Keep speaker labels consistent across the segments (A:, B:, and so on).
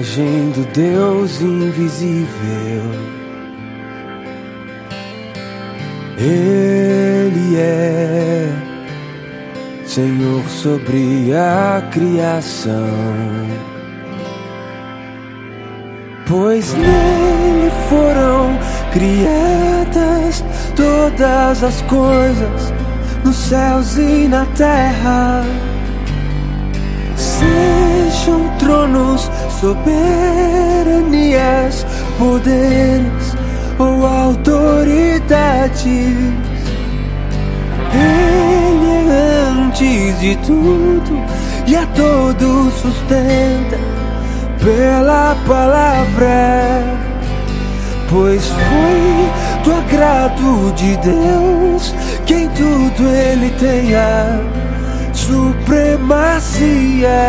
A: imagem do Deus invisível. Ele é Senhor sobre a criação. Pois nele foram criadas todas as coisas nos céus e na terra. Sejam tronos, soberanias, poderes ou autoridades. Ele é antes de tudo e a todos sustenta pela palavra. Pois foi do agrado de Deus que em tudo ele tenha supremacia.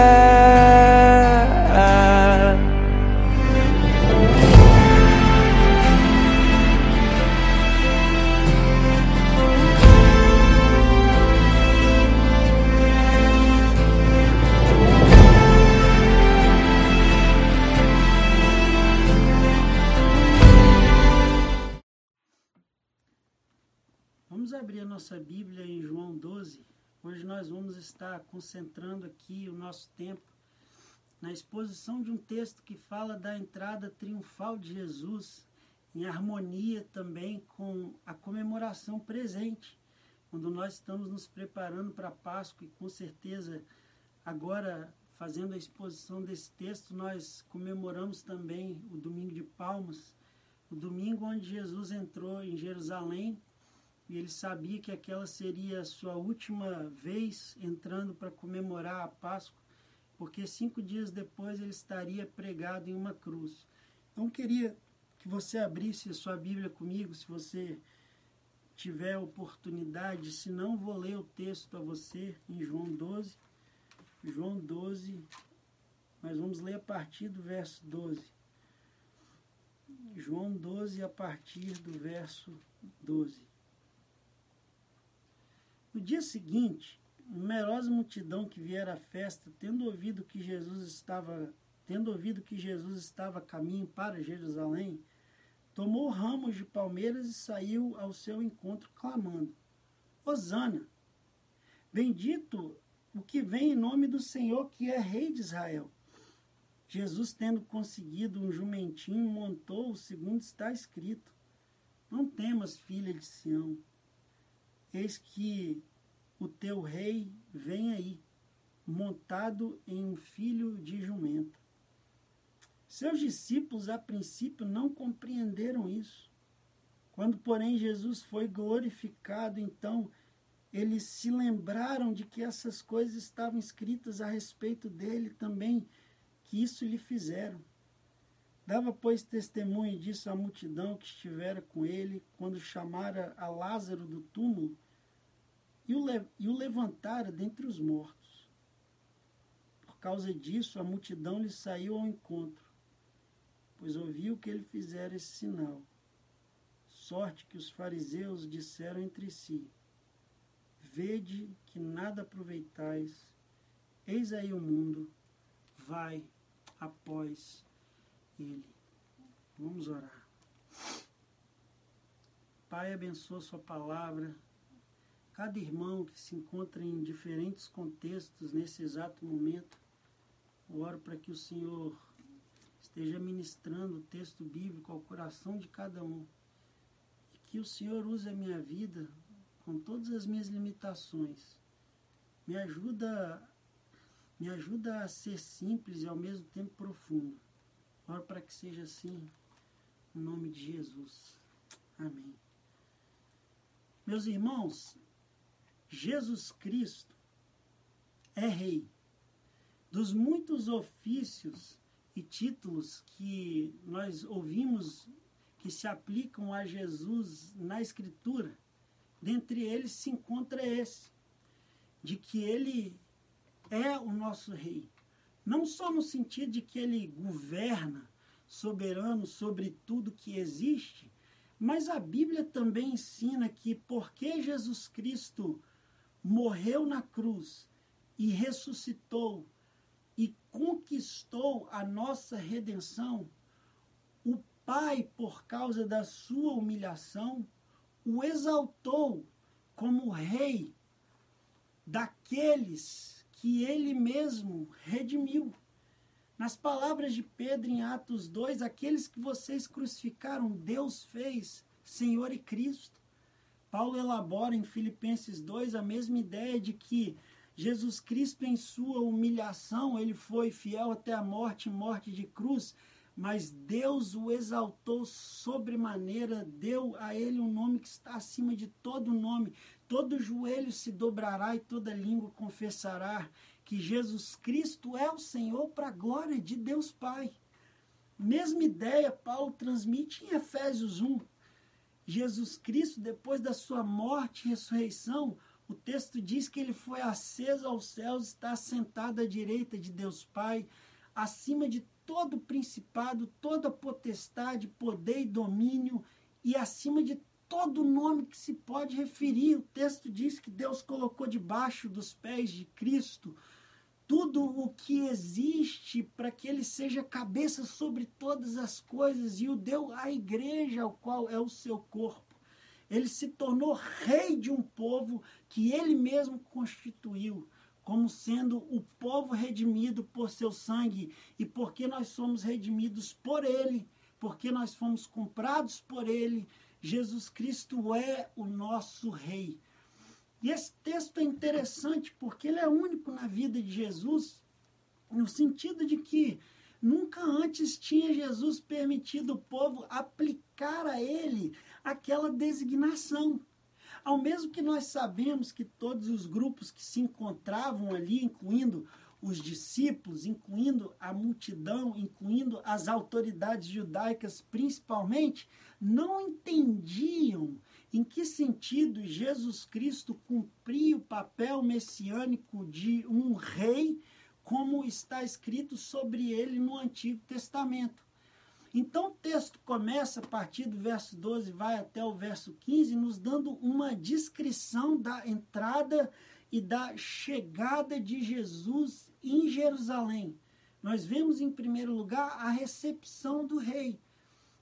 B: Vamos abrir a nossa Bíblia em João 12. Hoje nós vamos estar concentrando aqui o nosso tempo na exposição de um texto que fala da entrada triunfal de Jesus, em harmonia também com a comemoração presente, quando nós estamos nos preparando para a Páscoa e com certeza agora fazendo a exposição desse texto, nós comemoramos também o domingo de Palmas, o domingo onde Jesus entrou em Jerusalém e ele sabia que aquela seria a sua última vez entrando para comemorar a Páscoa, porque cinco dias depois ele estaria pregado em uma cruz. Então queria que você abrisse a sua Bíblia comigo, se você tiver oportunidade, se não vou ler o texto a você em João 12. João 12, nós vamos ler a partir do verso 12. João 12, a partir do verso 12. No dia seguinte, numerosa multidão que viera à festa, tendo ouvido que Jesus estava, tendo ouvido que Jesus estava a caminho para Jerusalém, tomou ramos de palmeiras e saiu ao seu encontro clamando: Hosana! Bendito o que vem em nome do Senhor, que é rei de Israel. Jesus, tendo conseguido um jumentinho, montou, segundo está escrito: Não temas, filha de Sião Eis que o teu rei vem aí, montado em um filho de jumenta. Seus discípulos, a princípio, não compreenderam isso. Quando, porém, Jesus foi glorificado, então eles se lembraram de que essas coisas estavam escritas a respeito dele também, que isso lhe fizeram. Dava, pois, testemunho disso à multidão que estivera com ele, quando chamara a Lázaro do túmulo e o, e o levantara dentre os mortos. Por causa disso, a multidão lhe saiu ao encontro, pois ouviu que ele fizera esse sinal. Sorte que os fariseus disseram entre si: Vede que nada aproveitais, eis aí o mundo, vai após ele. Vamos orar. Pai, abençoa Sua palavra. Cada irmão que se encontra em diferentes contextos nesse exato momento, oro para que o Senhor esteja ministrando o texto bíblico ao coração de cada um. E que o Senhor use a minha vida com todas as minhas limitações. Me ajuda, me ajuda a ser simples e ao mesmo tempo profundo. Oro para que seja assim, em nome de Jesus. Amém. Meus irmãos, Jesus Cristo é Rei. Dos muitos ofícios e títulos que nós ouvimos que se aplicam a Jesus na Escritura, dentre eles se encontra esse, de que ele é o nosso Rei não só no sentido de que ele governa, soberano sobre tudo que existe, mas a Bíblia também ensina que porque Jesus Cristo morreu na cruz e ressuscitou e conquistou a nossa redenção, o Pai, por causa da sua humilhação, o exaltou como rei daqueles que ele mesmo redimiu. Nas palavras de Pedro em Atos 2, aqueles que vocês crucificaram, Deus fez Senhor e Cristo. Paulo elabora em Filipenses 2 a mesma ideia de que Jesus Cristo, em sua humilhação, ele foi fiel até a morte morte de cruz, mas Deus o exaltou sobremaneira, deu a ele um nome que está acima de todo nome. Todo joelho se dobrará e toda língua confessará que Jesus Cristo é o Senhor para a glória de Deus Pai. Mesma ideia Paulo transmite em Efésios 1. Jesus Cristo, depois da sua morte e ressurreição, o texto diz que ele foi aceso aos céus, está sentado à direita de Deus Pai, acima de todo principado, toda potestade, poder e domínio, e acima de todo nome que se pode referir. O texto diz que Deus colocou debaixo dos pés de Cristo tudo o que existe para que ele seja cabeça sobre todas as coisas e o deu à igreja, ao qual é o seu corpo. Ele se tornou rei de um povo que ele mesmo constituiu, como sendo o povo redimido por seu sangue e porque nós somos redimidos por ele, porque nós fomos comprados por ele. Jesus Cristo é o nosso rei. E esse texto é interessante porque ele é único na vida de Jesus, no sentido de que nunca antes tinha Jesus permitido o povo aplicar a ele aquela designação. Ao mesmo que nós sabemos que todos os grupos que se encontravam ali, incluindo os discípulos, incluindo a multidão, incluindo as autoridades judaicas principalmente, não entendiam em que sentido Jesus Cristo cumpria o papel messiânico de um rei, como está escrito sobre ele no Antigo Testamento. Então o texto começa a partir do verso 12, vai até o verso 15, nos dando uma descrição da entrada e da chegada de Jesus em Jerusalém. Nós vemos em primeiro lugar a recepção do rei.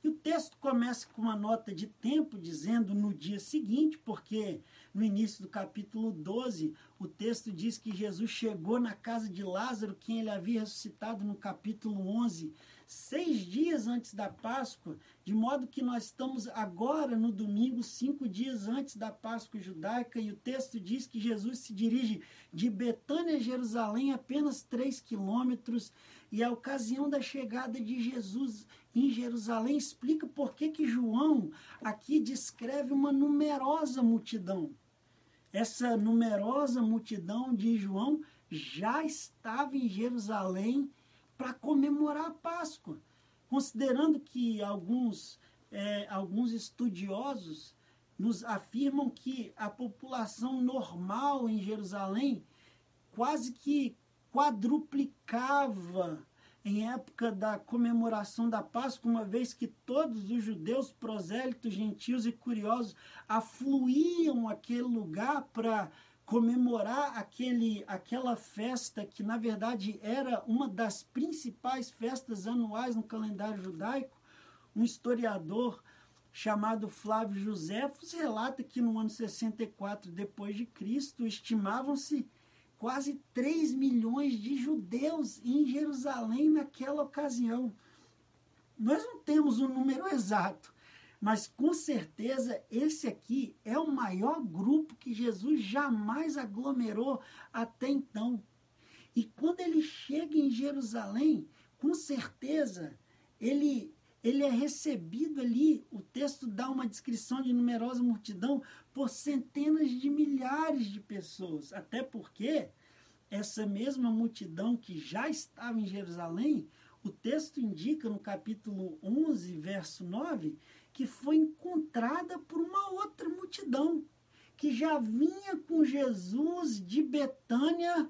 B: E o texto começa com uma nota de tempo, dizendo no dia seguinte, porque no início do capítulo 12, o texto diz que Jesus chegou na casa de Lázaro, quem ele havia ressuscitado no capítulo 11, seis dias antes da Páscoa, de modo que nós estamos agora no domingo, cinco dias antes da Páscoa judaica, e o texto diz que Jesus se dirige de Betânia a Jerusalém apenas três quilômetros, e a ocasião da chegada de Jesus em Jerusalém explica por que, que João aqui descreve uma numerosa multidão. Essa numerosa multidão de João já estava em Jerusalém para comemorar a Páscoa, considerando que alguns, é, alguns estudiosos nos afirmam que a população normal em Jerusalém quase que quadruplicava em época da comemoração da Páscoa, uma vez que todos os judeus, prosélitos, gentios e curiosos afluíam aquele lugar para comemorar aquele, aquela festa que, na verdade, era uma das principais festas anuais no calendário judaico. Um historiador chamado Flávio Joséfos relata que no ano 64 depois de Cristo estimavam-se quase 3 milhões de judeus em Jerusalém naquela ocasião. Nós não temos o um número exato, mas com certeza esse aqui é o maior grupo que Jesus jamais aglomerou até então. E quando ele chega em Jerusalém, com certeza ele ele é recebido ali, o texto dá uma descrição de numerosa multidão por centenas de milhares de pessoas. Até porque essa mesma multidão que já estava em Jerusalém, o texto indica no capítulo 11, verso 9, que foi encontrada por uma outra multidão que já vinha com Jesus de Betânia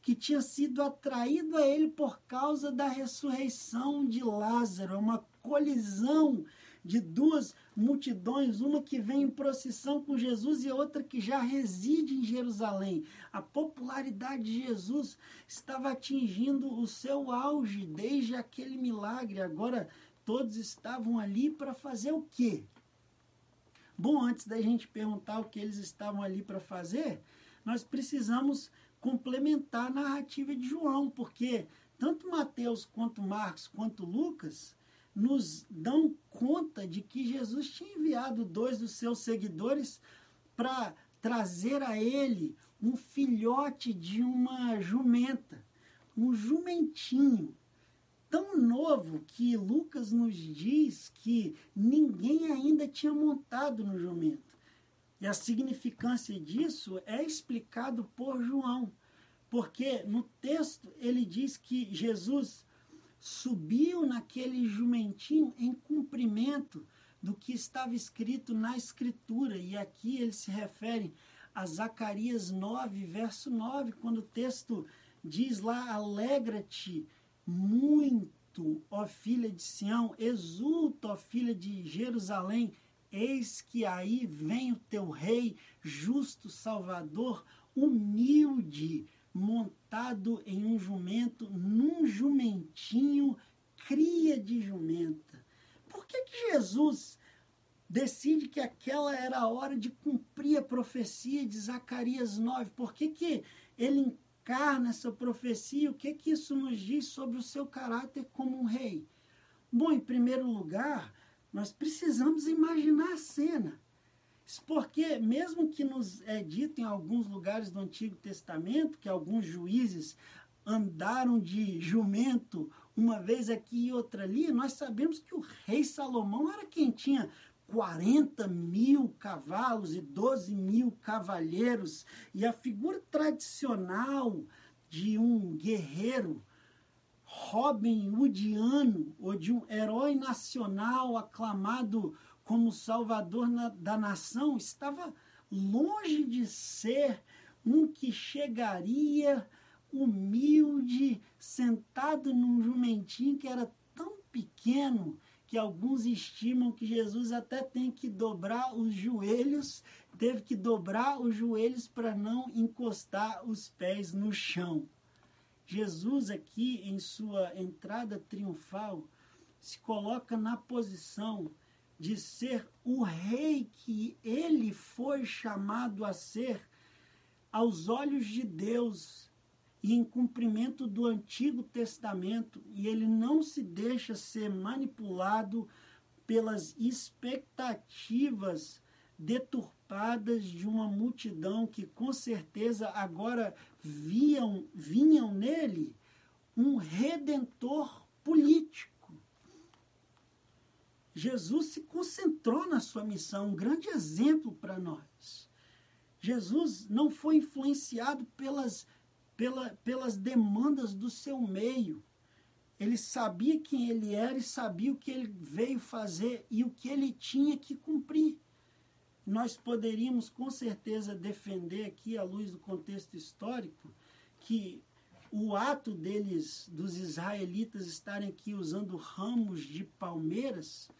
B: que tinha sido atraído a ele por causa da ressurreição de Lázaro. É uma colisão de duas multidões, uma que vem em procissão com Jesus e outra que já reside em Jerusalém. A popularidade de Jesus estava atingindo o seu auge desde aquele milagre. Agora todos estavam ali para fazer o quê? Bom, antes da gente perguntar o que eles estavam ali para fazer, nós precisamos complementar a narrativa de João, porque tanto Mateus quanto Marcos quanto Lucas nos dão conta de que Jesus tinha enviado dois dos seus seguidores para trazer a ele um filhote de uma jumenta, um jumentinho tão novo que Lucas nos diz que ninguém ainda tinha montado no jumento. E a significância disso é explicado por João, porque no texto ele diz que Jesus subiu naquele jumentinho em cumprimento do que estava escrito na Escritura. E aqui ele se refere a Zacarias 9, verso 9, quando o texto diz lá: Alegra-te muito, ó filha de Sião, exulta, ó filha de Jerusalém, eis que aí vem o teu rei, justo Salvador, humilde, montado em um jumento, num jumentinho, cria de jumenta. Por que, que Jesus decide que aquela era a hora de cumprir a profecia de Zacarias 9? Por que, que ele encarna essa profecia, o que, que isso nos diz sobre o seu caráter como um rei? Bom, em primeiro lugar, nós precisamos imaginar a cena. Porque, mesmo que nos é dito em alguns lugares do Antigo Testamento que alguns juízes andaram de jumento uma vez aqui e outra ali, nós sabemos que o rei Salomão era quem tinha 40 mil cavalos e 12 mil cavalheiros, e a figura tradicional de um guerreiro Robin Hoodiano, ou de um herói nacional aclamado como salvador na, da nação, estava longe de ser um que chegaria humilde, sentado num jumentinho que era tão pequeno que alguns estimam que Jesus até tem que dobrar os joelhos, teve que dobrar os joelhos para não encostar os pés no chão. Jesus, aqui em sua entrada triunfal, se coloca na posição de ser o rei que ele foi chamado a ser aos olhos de Deus e em cumprimento do Antigo Testamento, e ele não se deixa ser manipulado pelas expectativas deturpadas de uma multidão que com certeza agora viam, vinham nele um redentor político. Jesus se concentrou na sua missão, um grande exemplo para nós. Jesus não foi influenciado pelas pela, pelas demandas do seu meio. Ele sabia quem ele era e sabia o que ele veio fazer e o que ele tinha que cumprir. Nós poderíamos com certeza defender aqui, à luz do contexto histórico, que o ato deles, dos israelitas, estarem aqui usando ramos de palmeiras,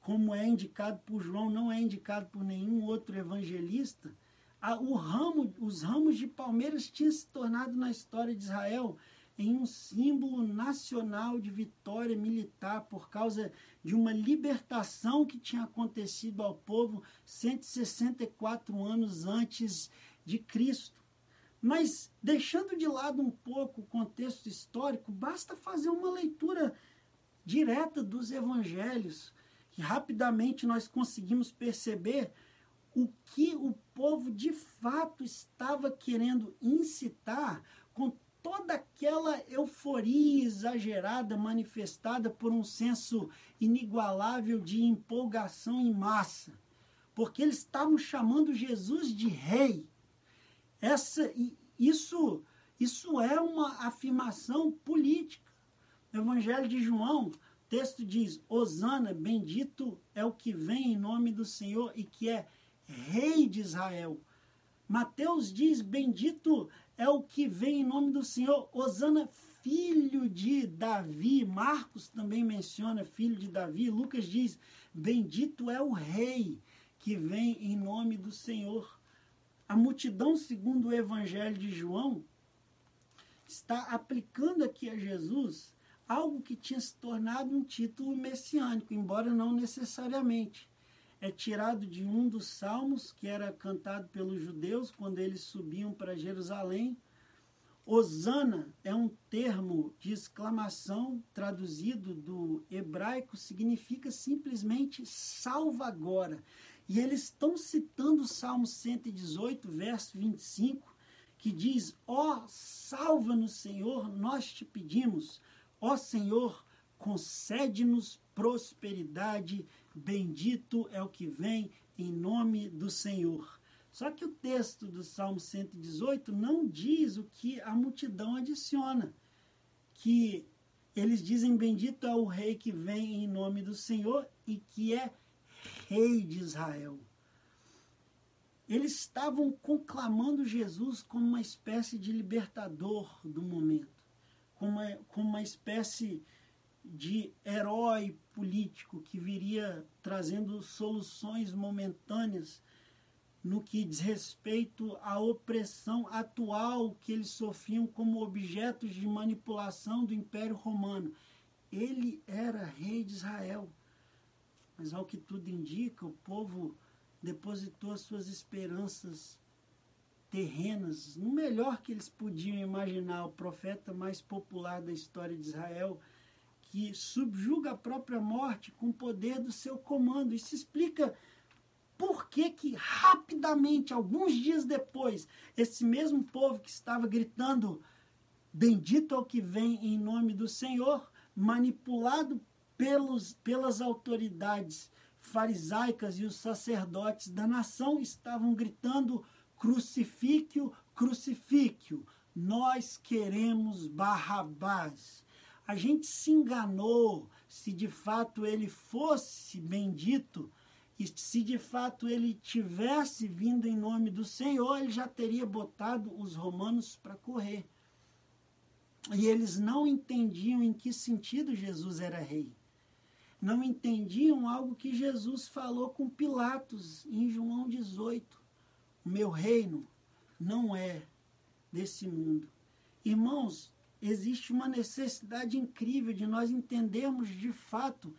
B: como é indicado por João, não é indicado por nenhum outro evangelista, a, o ramo, os ramos de palmeiras tinham se tornado na história de Israel em um símbolo nacional de vitória militar por causa de uma libertação que tinha acontecido ao povo 164 anos antes de Cristo. Mas, deixando de lado um pouco o contexto histórico, basta fazer uma leitura direta dos evangelhos, que rapidamente nós conseguimos perceber o que o povo de fato estava querendo incitar com toda aquela euforia exagerada manifestada por um senso inigualável de empolgação em massa. Porque eles estavam chamando Jesus de rei. Essa, isso, isso é uma afirmação política. No Evangelho de João, o texto diz: Osana, bendito é o que vem em nome do Senhor e que é Rei de Israel. Mateus diz: Bendito é o que vem em nome do Senhor, Osana, filho de Davi. Marcos também menciona filho de Davi. Lucas diz: Bendito é o rei que vem em nome do Senhor. A multidão, segundo o Evangelho de João, está aplicando aqui a Jesus algo que tinha se tornado um título messiânico, embora não necessariamente. É tirado de um dos salmos que era cantado pelos judeus quando eles subiam para Jerusalém. Osana é um termo de exclamação traduzido do hebraico, significa simplesmente salva agora. E eles estão citando o Salmo 118, verso 25, que diz: Ó, oh, salva-nos, Senhor, nós te pedimos. Ó oh, Senhor, concede-nos prosperidade, bendito é o que vem em nome do Senhor. Só que o texto do Salmo 118 não diz o que a multidão adiciona, que eles dizem bendito é o rei que vem em nome do Senhor e que é rei de Israel. Eles estavam conclamando Jesus como uma espécie de libertador do momento como uma, como uma espécie de herói político que viria trazendo soluções momentâneas no que diz respeito à opressão atual que eles sofriam como objetos de manipulação do Império Romano. Ele era rei de Israel. Mas ao que tudo indica, o povo depositou suas esperanças terrenas, no melhor que eles podiam imaginar, o profeta mais popular da história de Israel, que subjuga a própria morte com o poder do seu comando. Isso explica por que, que rapidamente, alguns dias depois, esse mesmo povo que estava gritando bendito ao que vem em nome do Senhor, manipulado pelos, pelas autoridades farisaicas e os sacerdotes da nação, estavam gritando crucifíquio, crucifíquio, nós queremos Barrabás. A gente se enganou se de fato ele fosse bendito e se de fato ele tivesse vindo em nome do Senhor, ele já teria botado os romanos para correr. E eles não entendiam em que sentido Jesus era rei. Não entendiam algo que Jesus falou com Pilatos em João 18 o meu reino não é desse mundo. Irmãos, existe uma necessidade incrível de nós entendermos de fato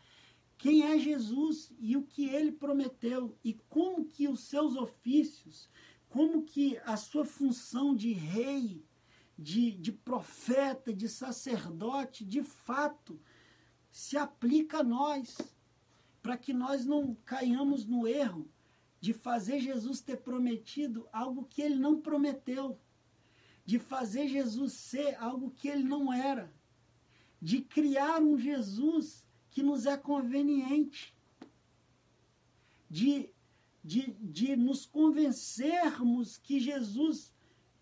B: quem é Jesus e o que ele prometeu e como que os seus ofícios, como que a sua função de rei, de, de profeta, de sacerdote, de fato, se aplica a nós, para que nós não caiamos no erro de fazer Jesus ter prometido algo que ele não prometeu, de fazer Jesus ser algo que ele não era, de criar um Jesus que nos é conveniente, de, de, de nos convencermos que Jesus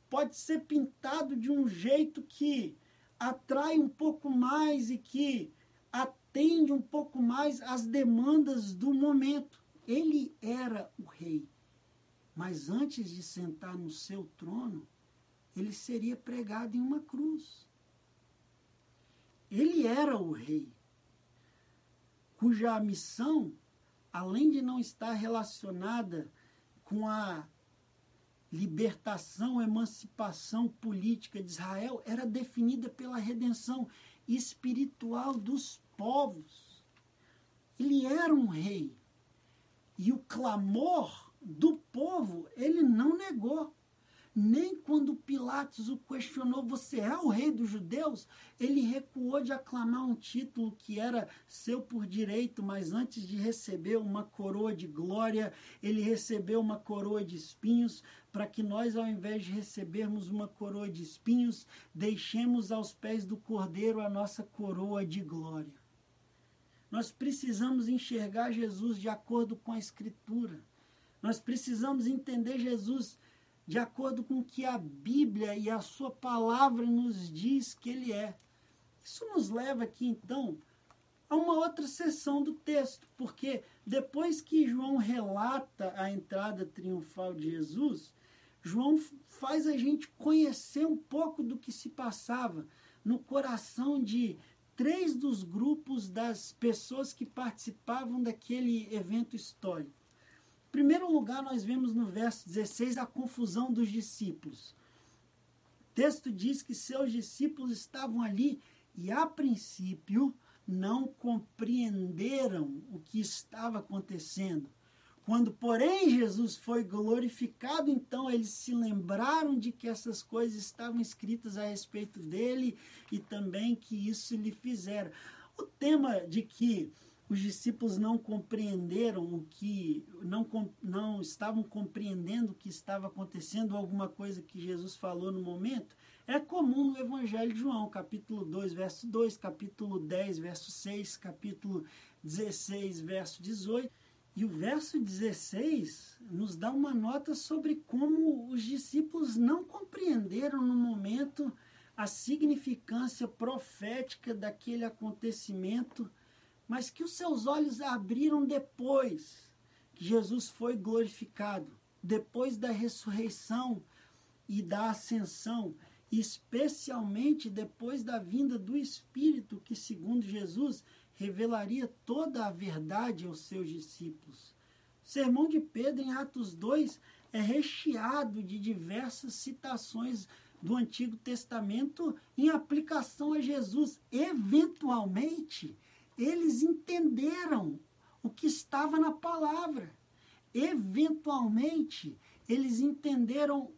B: pode ser pintado de um jeito que atrai um pouco mais e que atende um pouco mais às demandas do momento. Ele era o rei, mas antes de sentar no seu trono, ele seria pregado em uma cruz. Ele era o rei, cuja missão, além de não estar relacionada com a libertação, emancipação política de Israel, era definida pela redenção espiritual dos povos. Ele era um rei. E o clamor do povo ele não negou. Nem quando Pilatos o questionou, você é o rei dos judeus? Ele recuou de aclamar um título que era seu por direito, mas antes de receber uma coroa de glória, ele recebeu uma coroa de espinhos, para que nós, ao invés de recebermos uma coroa de espinhos, deixemos aos pés do cordeiro a nossa coroa de glória. Nós precisamos enxergar Jesus de acordo com a Escritura. Nós precisamos entender Jesus de acordo com o que a Bíblia e a sua palavra nos diz que ele é. Isso nos leva aqui então a uma outra seção do texto, porque depois que João relata a entrada triunfal de Jesus, João faz a gente conhecer um pouco do que se passava no coração de três dos grupos das pessoas que participavam daquele evento histórico. Primeiro lugar, nós vemos no verso 16 a confusão dos discípulos. O texto diz que seus discípulos estavam ali e, a princípio, não compreenderam o que estava acontecendo. Quando, porém, Jesus foi glorificado, então eles se lembraram de que essas coisas estavam escritas a respeito dele e também que isso lhe fizeram. O tema de que os discípulos não compreenderam o que, não, não estavam compreendendo o que estava acontecendo, alguma coisa que Jesus falou no momento, é comum no Evangelho de João, capítulo 2, verso 2, capítulo 10, verso 6, capítulo 16, verso 18 e o verso 16 nos dá uma nota sobre como os discípulos não compreenderam no momento a significância profética daquele acontecimento, mas que os seus olhos abriram depois que Jesus foi glorificado, depois da ressurreição e da ascensão, especialmente depois da vinda do Espírito, que, segundo Jesus, revelaria toda a verdade aos seus discípulos. O sermão de Pedro, em Atos 2, é recheado de diversas citações do Antigo Testamento em aplicação a Jesus. Eventualmente, eles entenderam o que estava na palavra. Eventualmente, eles entenderam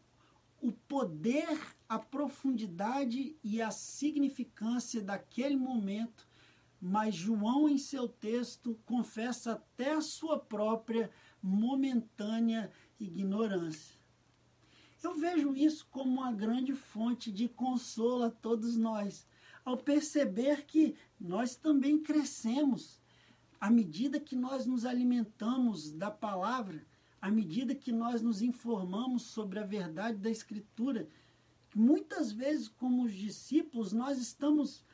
B: o poder, a profundidade e a significância daquele momento mas João, em seu texto, confessa até a sua própria momentânea ignorância. Eu vejo isso como uma grande fonte de consolo a todos nós, ao perceber que nós também crescemos à medida que nós nos alimentamos da palavra, à medida que nós nos informamos sobre a verdade da Escritura. Muitas vezes, como os discípulos, nós estamos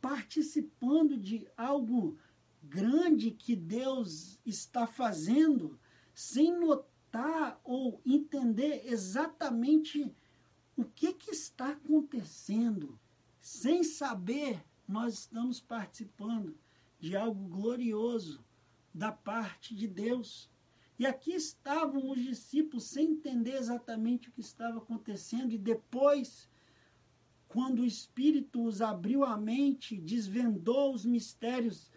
B: participando de algo grande que Deus está fazendo, sem notar ou entender exatamente o que, que está acontecendo. Sem saber, nós estamos participando de algo glorioso da parte de Deus. E aqui estavam os discípulos sem entender exatamente o que estava acontecendo, e depois quando o Espírito os abriu a mente, desvendou os mistérios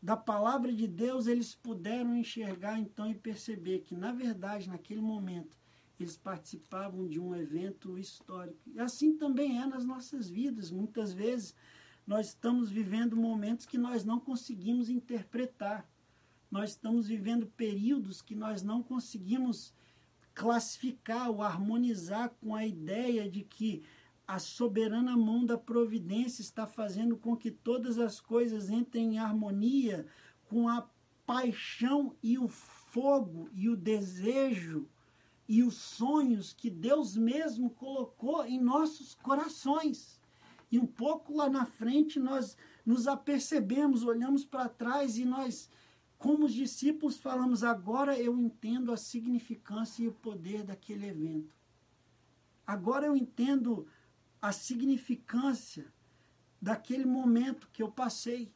B: da palavra de Deus, eles puderam enxergar então e perceber que, na verdade, naquele momento, eles participavam de um evento histórico. E assim também é nas nossas vidas. Muitas vezes nós estamos vivendo momentos que nós não conseguimos interpretar. Nós estamos vivendo períodos que nós não conseguimos classificar ou harmonizar com a ideia de que a soberana mão da providência está fazendo com que todas as coisas entrem em harmonia com a paixão e o fogo e o desejo e os sonhos que Deus mesmo colocou em nossos corações. E um pouco lá na frente nós nos apercebemos, olhamos para trás e nós, como os discípulos, falamos: agora eu entendo a significância e o poder daquele evento. Agora eu entendo a significância daquele momento que eu passei.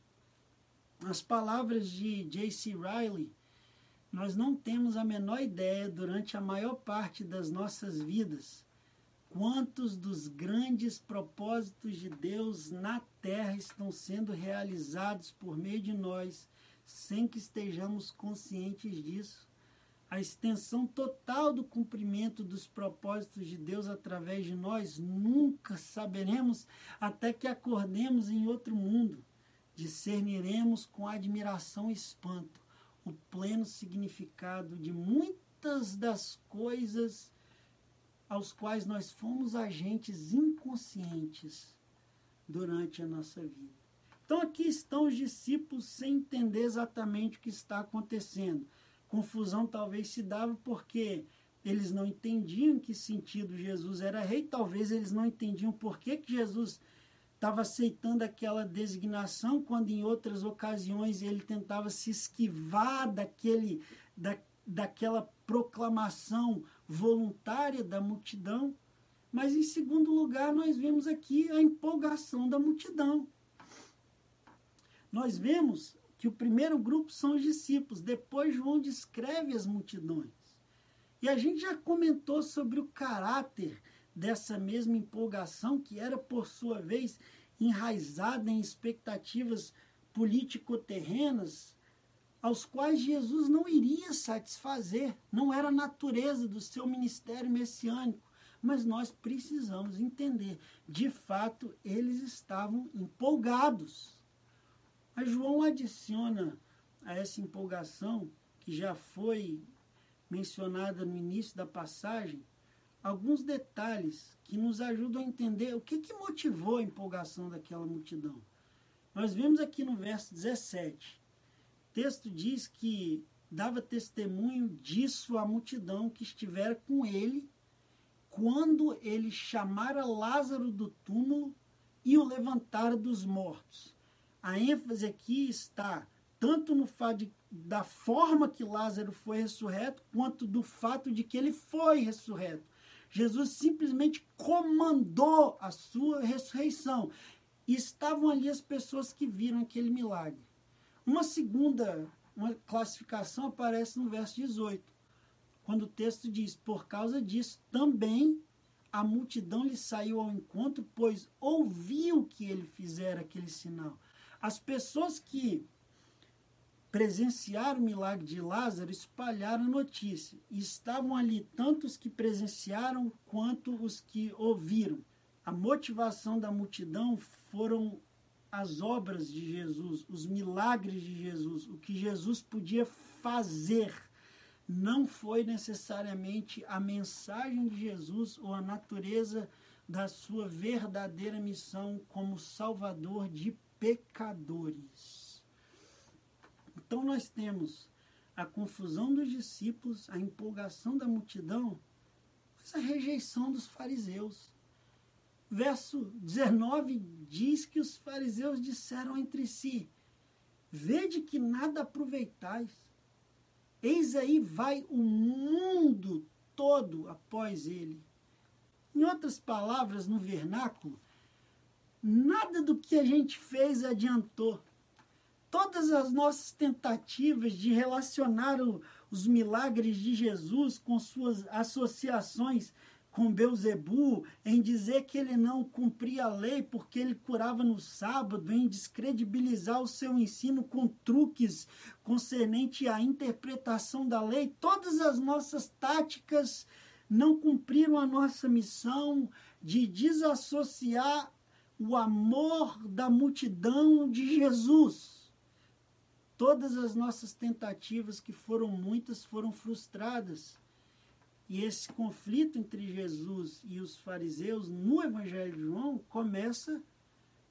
B: As palavras de J.C. Riley, nós não temos a menor ideia durante a maior parte das nossas vidas quantos dos grandes propósitos de Deus na terra estão sendo realizados por meio de nós, sem que estejamos conscientes disso a extensão total do cumprimento dos propósitos de Deus através de nós, nunca saberemos até que acordemos em outro mundo. Discerniremos com admiração e espanto o pleno significado de muitas das coisas aos quais nós fomos agentes inconscientes durante a nossa vida. Então aqui estão os discípulos sem entender exatamente o que está acontecendo confusão talvez se dava porque eles não entendiam que sentido Jesus era rei, talvez eles não entendiam por que, que Jesus estava aceitando aquela designação, quando em outras ocasiões ele tentava se esquivar daquele, da, daquela proclamação voluntária da multidão. Mas em segundo lugar, nós vemos aqui a empolgação da multidão. Nós vemos que o primeiro grupo são os discípulos, depois João descreve as multidões. E a gente já comentou sobre o caráter dessa mesma empolgação, que era, por sua vez, enraizada em expectativas político-terrenas, aos quais Jesus não iria satisfazer, não era a natureza do seu ministério messiânico. Mas nós precisamos entender, de fato, eles estavam empolgados. A João adiciona a essa empolgação, que já foi mencionada no início da passagem, alguns detalhes que nos ajudam a entender o que, que motivou a empolgação daquela multidão. Nós vemos aqui no verso 17, o texto diz que dava testemunho disso a multidão que estivera com ele quando ele chamara Lázaro do túmulo e o levantara dos mortos. A ênfase aqui está tanto no fato de, da forma que Lázaro foi ressurreto, quanto do fato de que ele foi ressurreto. Jesus simplesmente comandou a sua ressurreição. E estavam ali as pessoas que viram aquele milagre. Uma segunda uma classificação aparece no verso 18, quando o texto diz: Por causa disso também a multidão lhe saiu ao encontro, pois ouviu que ele fizera aquele sinal. As pessoas que presenciaram o milagre de Lázaro espalharam a notícia. E estavam ali tanto os que presenciaram quanto os que ouviram. A motivação da multidão foram as obras de Jesus, os milagres de Jesus, o que Jesus podia fazer. Não foi necessariamente a mensagem de Jesus ou a natureza da sua verdadeira missão como salvador de pecadores. Então nós temos a confusão dos discípulos, a empolgação da multidão, mas a rejeição dos fariseus. Verso 19 diz que os fariseus disseram entre si: Vede que nada aproveitais. Eis aí vai o mundo todo após ele. Em outras palavras, no vernáculo, nada do que a gente fez adiantou todas as nossas tentativas de relacionar o, os milagres de Jesus com suas associações com Beuzebu, em dizer que ele não cumpria a lei porque ele curava no sábado, em descredibilizar o seu ensino com truques concernente à interpretação da lei, todas as nossas táticas não cumpriram a nossa missão de desassociar o amor da multidão de Jesus Todas as nossas tentativas, que foram muitas, foram frustradas. E esse conflito entre Jesus e os fariseus no Evangelho de João começa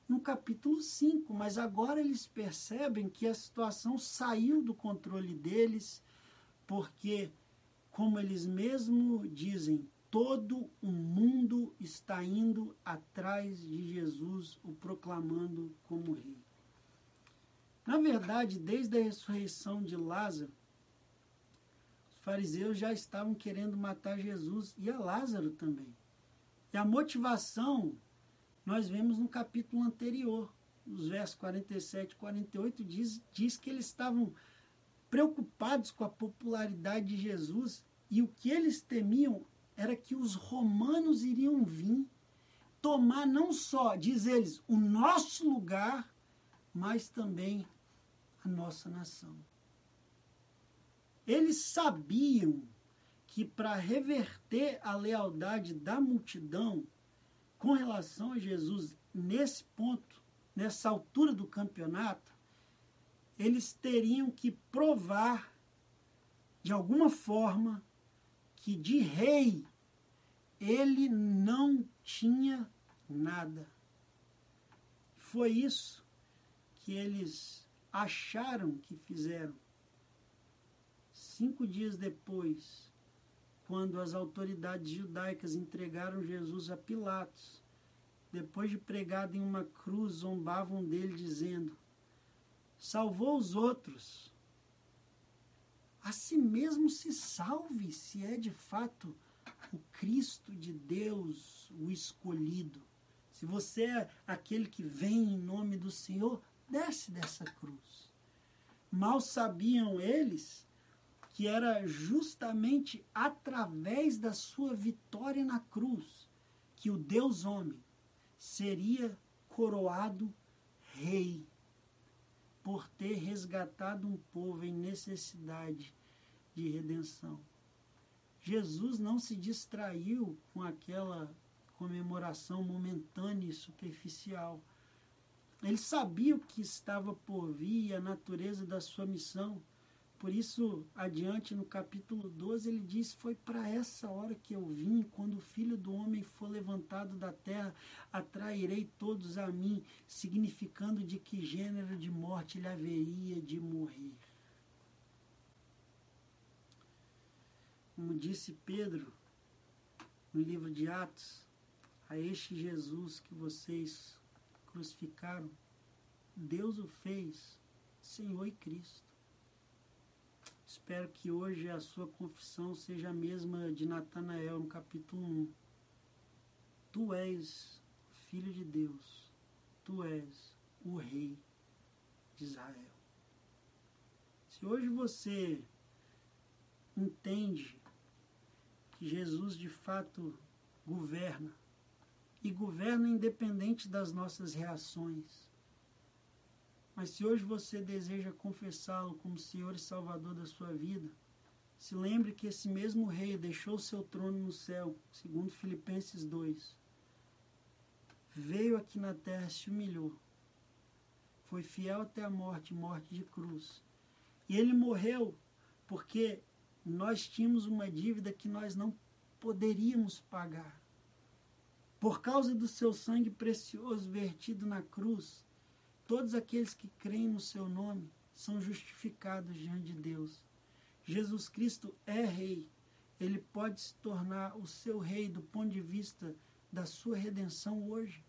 B: no capítulo 5, mas agora eles percebem que a situação saiu do controle deles, porque, como eles mesmos dizem, todo o mundo está indo atrás de Jesus, o proclamando como rei. Na verdade, desde a ressurreição de Lázaro, os fariseus já estavam querendo matar Jesus e a Lázaro também. E a motivação nós vemos no capítulo anterior, nos versos 47 e 48, diz, diz que eles estavam preocupados com a popularidade de Jesus e o que eles temiam era que os romanos iriam vir tomar não só, diz eles, o nosso lugar, mas também a nossa nação. Eles sabiam que para reverter a lealdade da multidão com relação a Jesus nesse ponto, nessa altura do campeonato, eles teriam que provar de alguma forma que de rei ele não tinha nada. Foi isso que eles acharam que fizeram. Cinco dias depois, quando as autoridades judaicas entregaram Jesus a Pilatos, depois de pregado em uma cruz, zombavam dele, dizendo: Salvou os outros. A si mesmo se salve, se é de fato o Cristo de Deus, o escolhido, se você é aquele que vem em nome do Senhor, desce dessa cruz. Mal sabiam eles que era justamente através da sua vitória na cruz que o Deus homem seria coroado rei por ter resgatado um povo em necessidade de redenção. Jesus não se distraiu com aquela comemoração momentânea e superficial. Ele sabia o que estava por vir, a natureza da sua missão. Por isso, adiante no capítulo 12, ele diz: Foi para essa hora que eu vim, quando o filho do homem for levantado da terra, atrairei todos a mim, significando de que gênero de morte ele haveria de morrer. Como disse Pedro no livro de Atos, a este Jesus que vocês crucificaram, Deus o fez Senhor e Cristo. Espero que hoje a sua confissão seja a mesma de Natanael no capítulo 1. Tu és filho de Deus, tu és o rei de Israel. Se hoje você entende que Jesus de fato governa, e governa independente das nossas reações. Mas se hoje você deseja confessá-lo como Senhor e Salvador da sua vida, se lembre que esse mesmo rei deixou seu trono no céu, segundo Filipenses 2. Veio aqui na terra, se humilhou. Foi fiel até a morte, morte de cruz. E ele morreu porque nós tínhamos uma dívida que nós não poderíamos pagar. Por causa do seu sangue precioso vertido na cruz, todos aqueles que creem no seu nome são justificados diante de Deus. Jesus Cristo é rei. Ele pode se tornar o seu rei do ponto de vista da sua redenção hoje,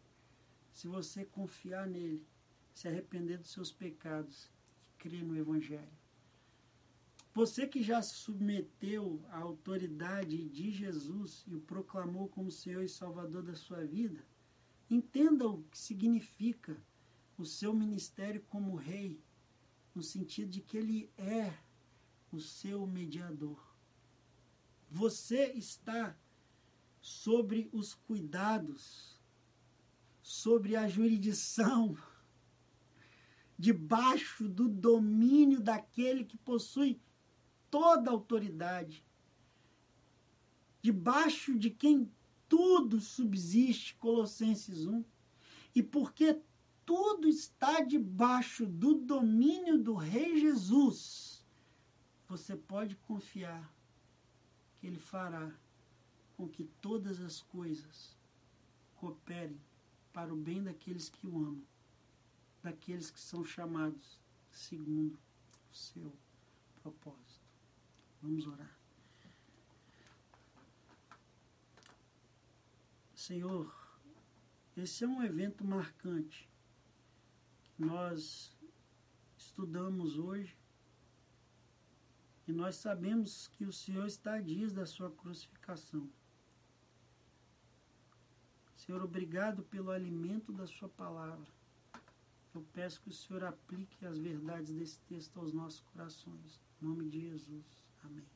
B: se você confiar nele, se arrepender dos seus pecados e crer no Evangelho. Você que já se submeteu à autoridade de Jesus e o proclamou como Senhor e Salvador da sua vida, entenda o que significa o seu ministério como rei, no sentido de que ele é o seu mediador. Você está sobre os cuidados, sobre a jurisdição, debaixo do domínio daquele que possui toda autoridade, debaixo de quem tudo subsiste, Colossenses 1. E porque tudo está debaixo do domínio do Rei Jesus, você pode confiar que Ele fará com que todas as coisas cooperem para o bem daqueles que o amam, daqueles que são chamados segundo o seu propósito. Vamos orar. Senhor, esse é um evento marcante que nós estudamos hoje e nós sabemos que o Senhor está a dias da sua crucificação. Senhor, obrigado pelo alimento da sua palavra. Eu peço que o Senhor aplique as verdades desse texto aos nossos corações. Em nome de Jesus. Amém.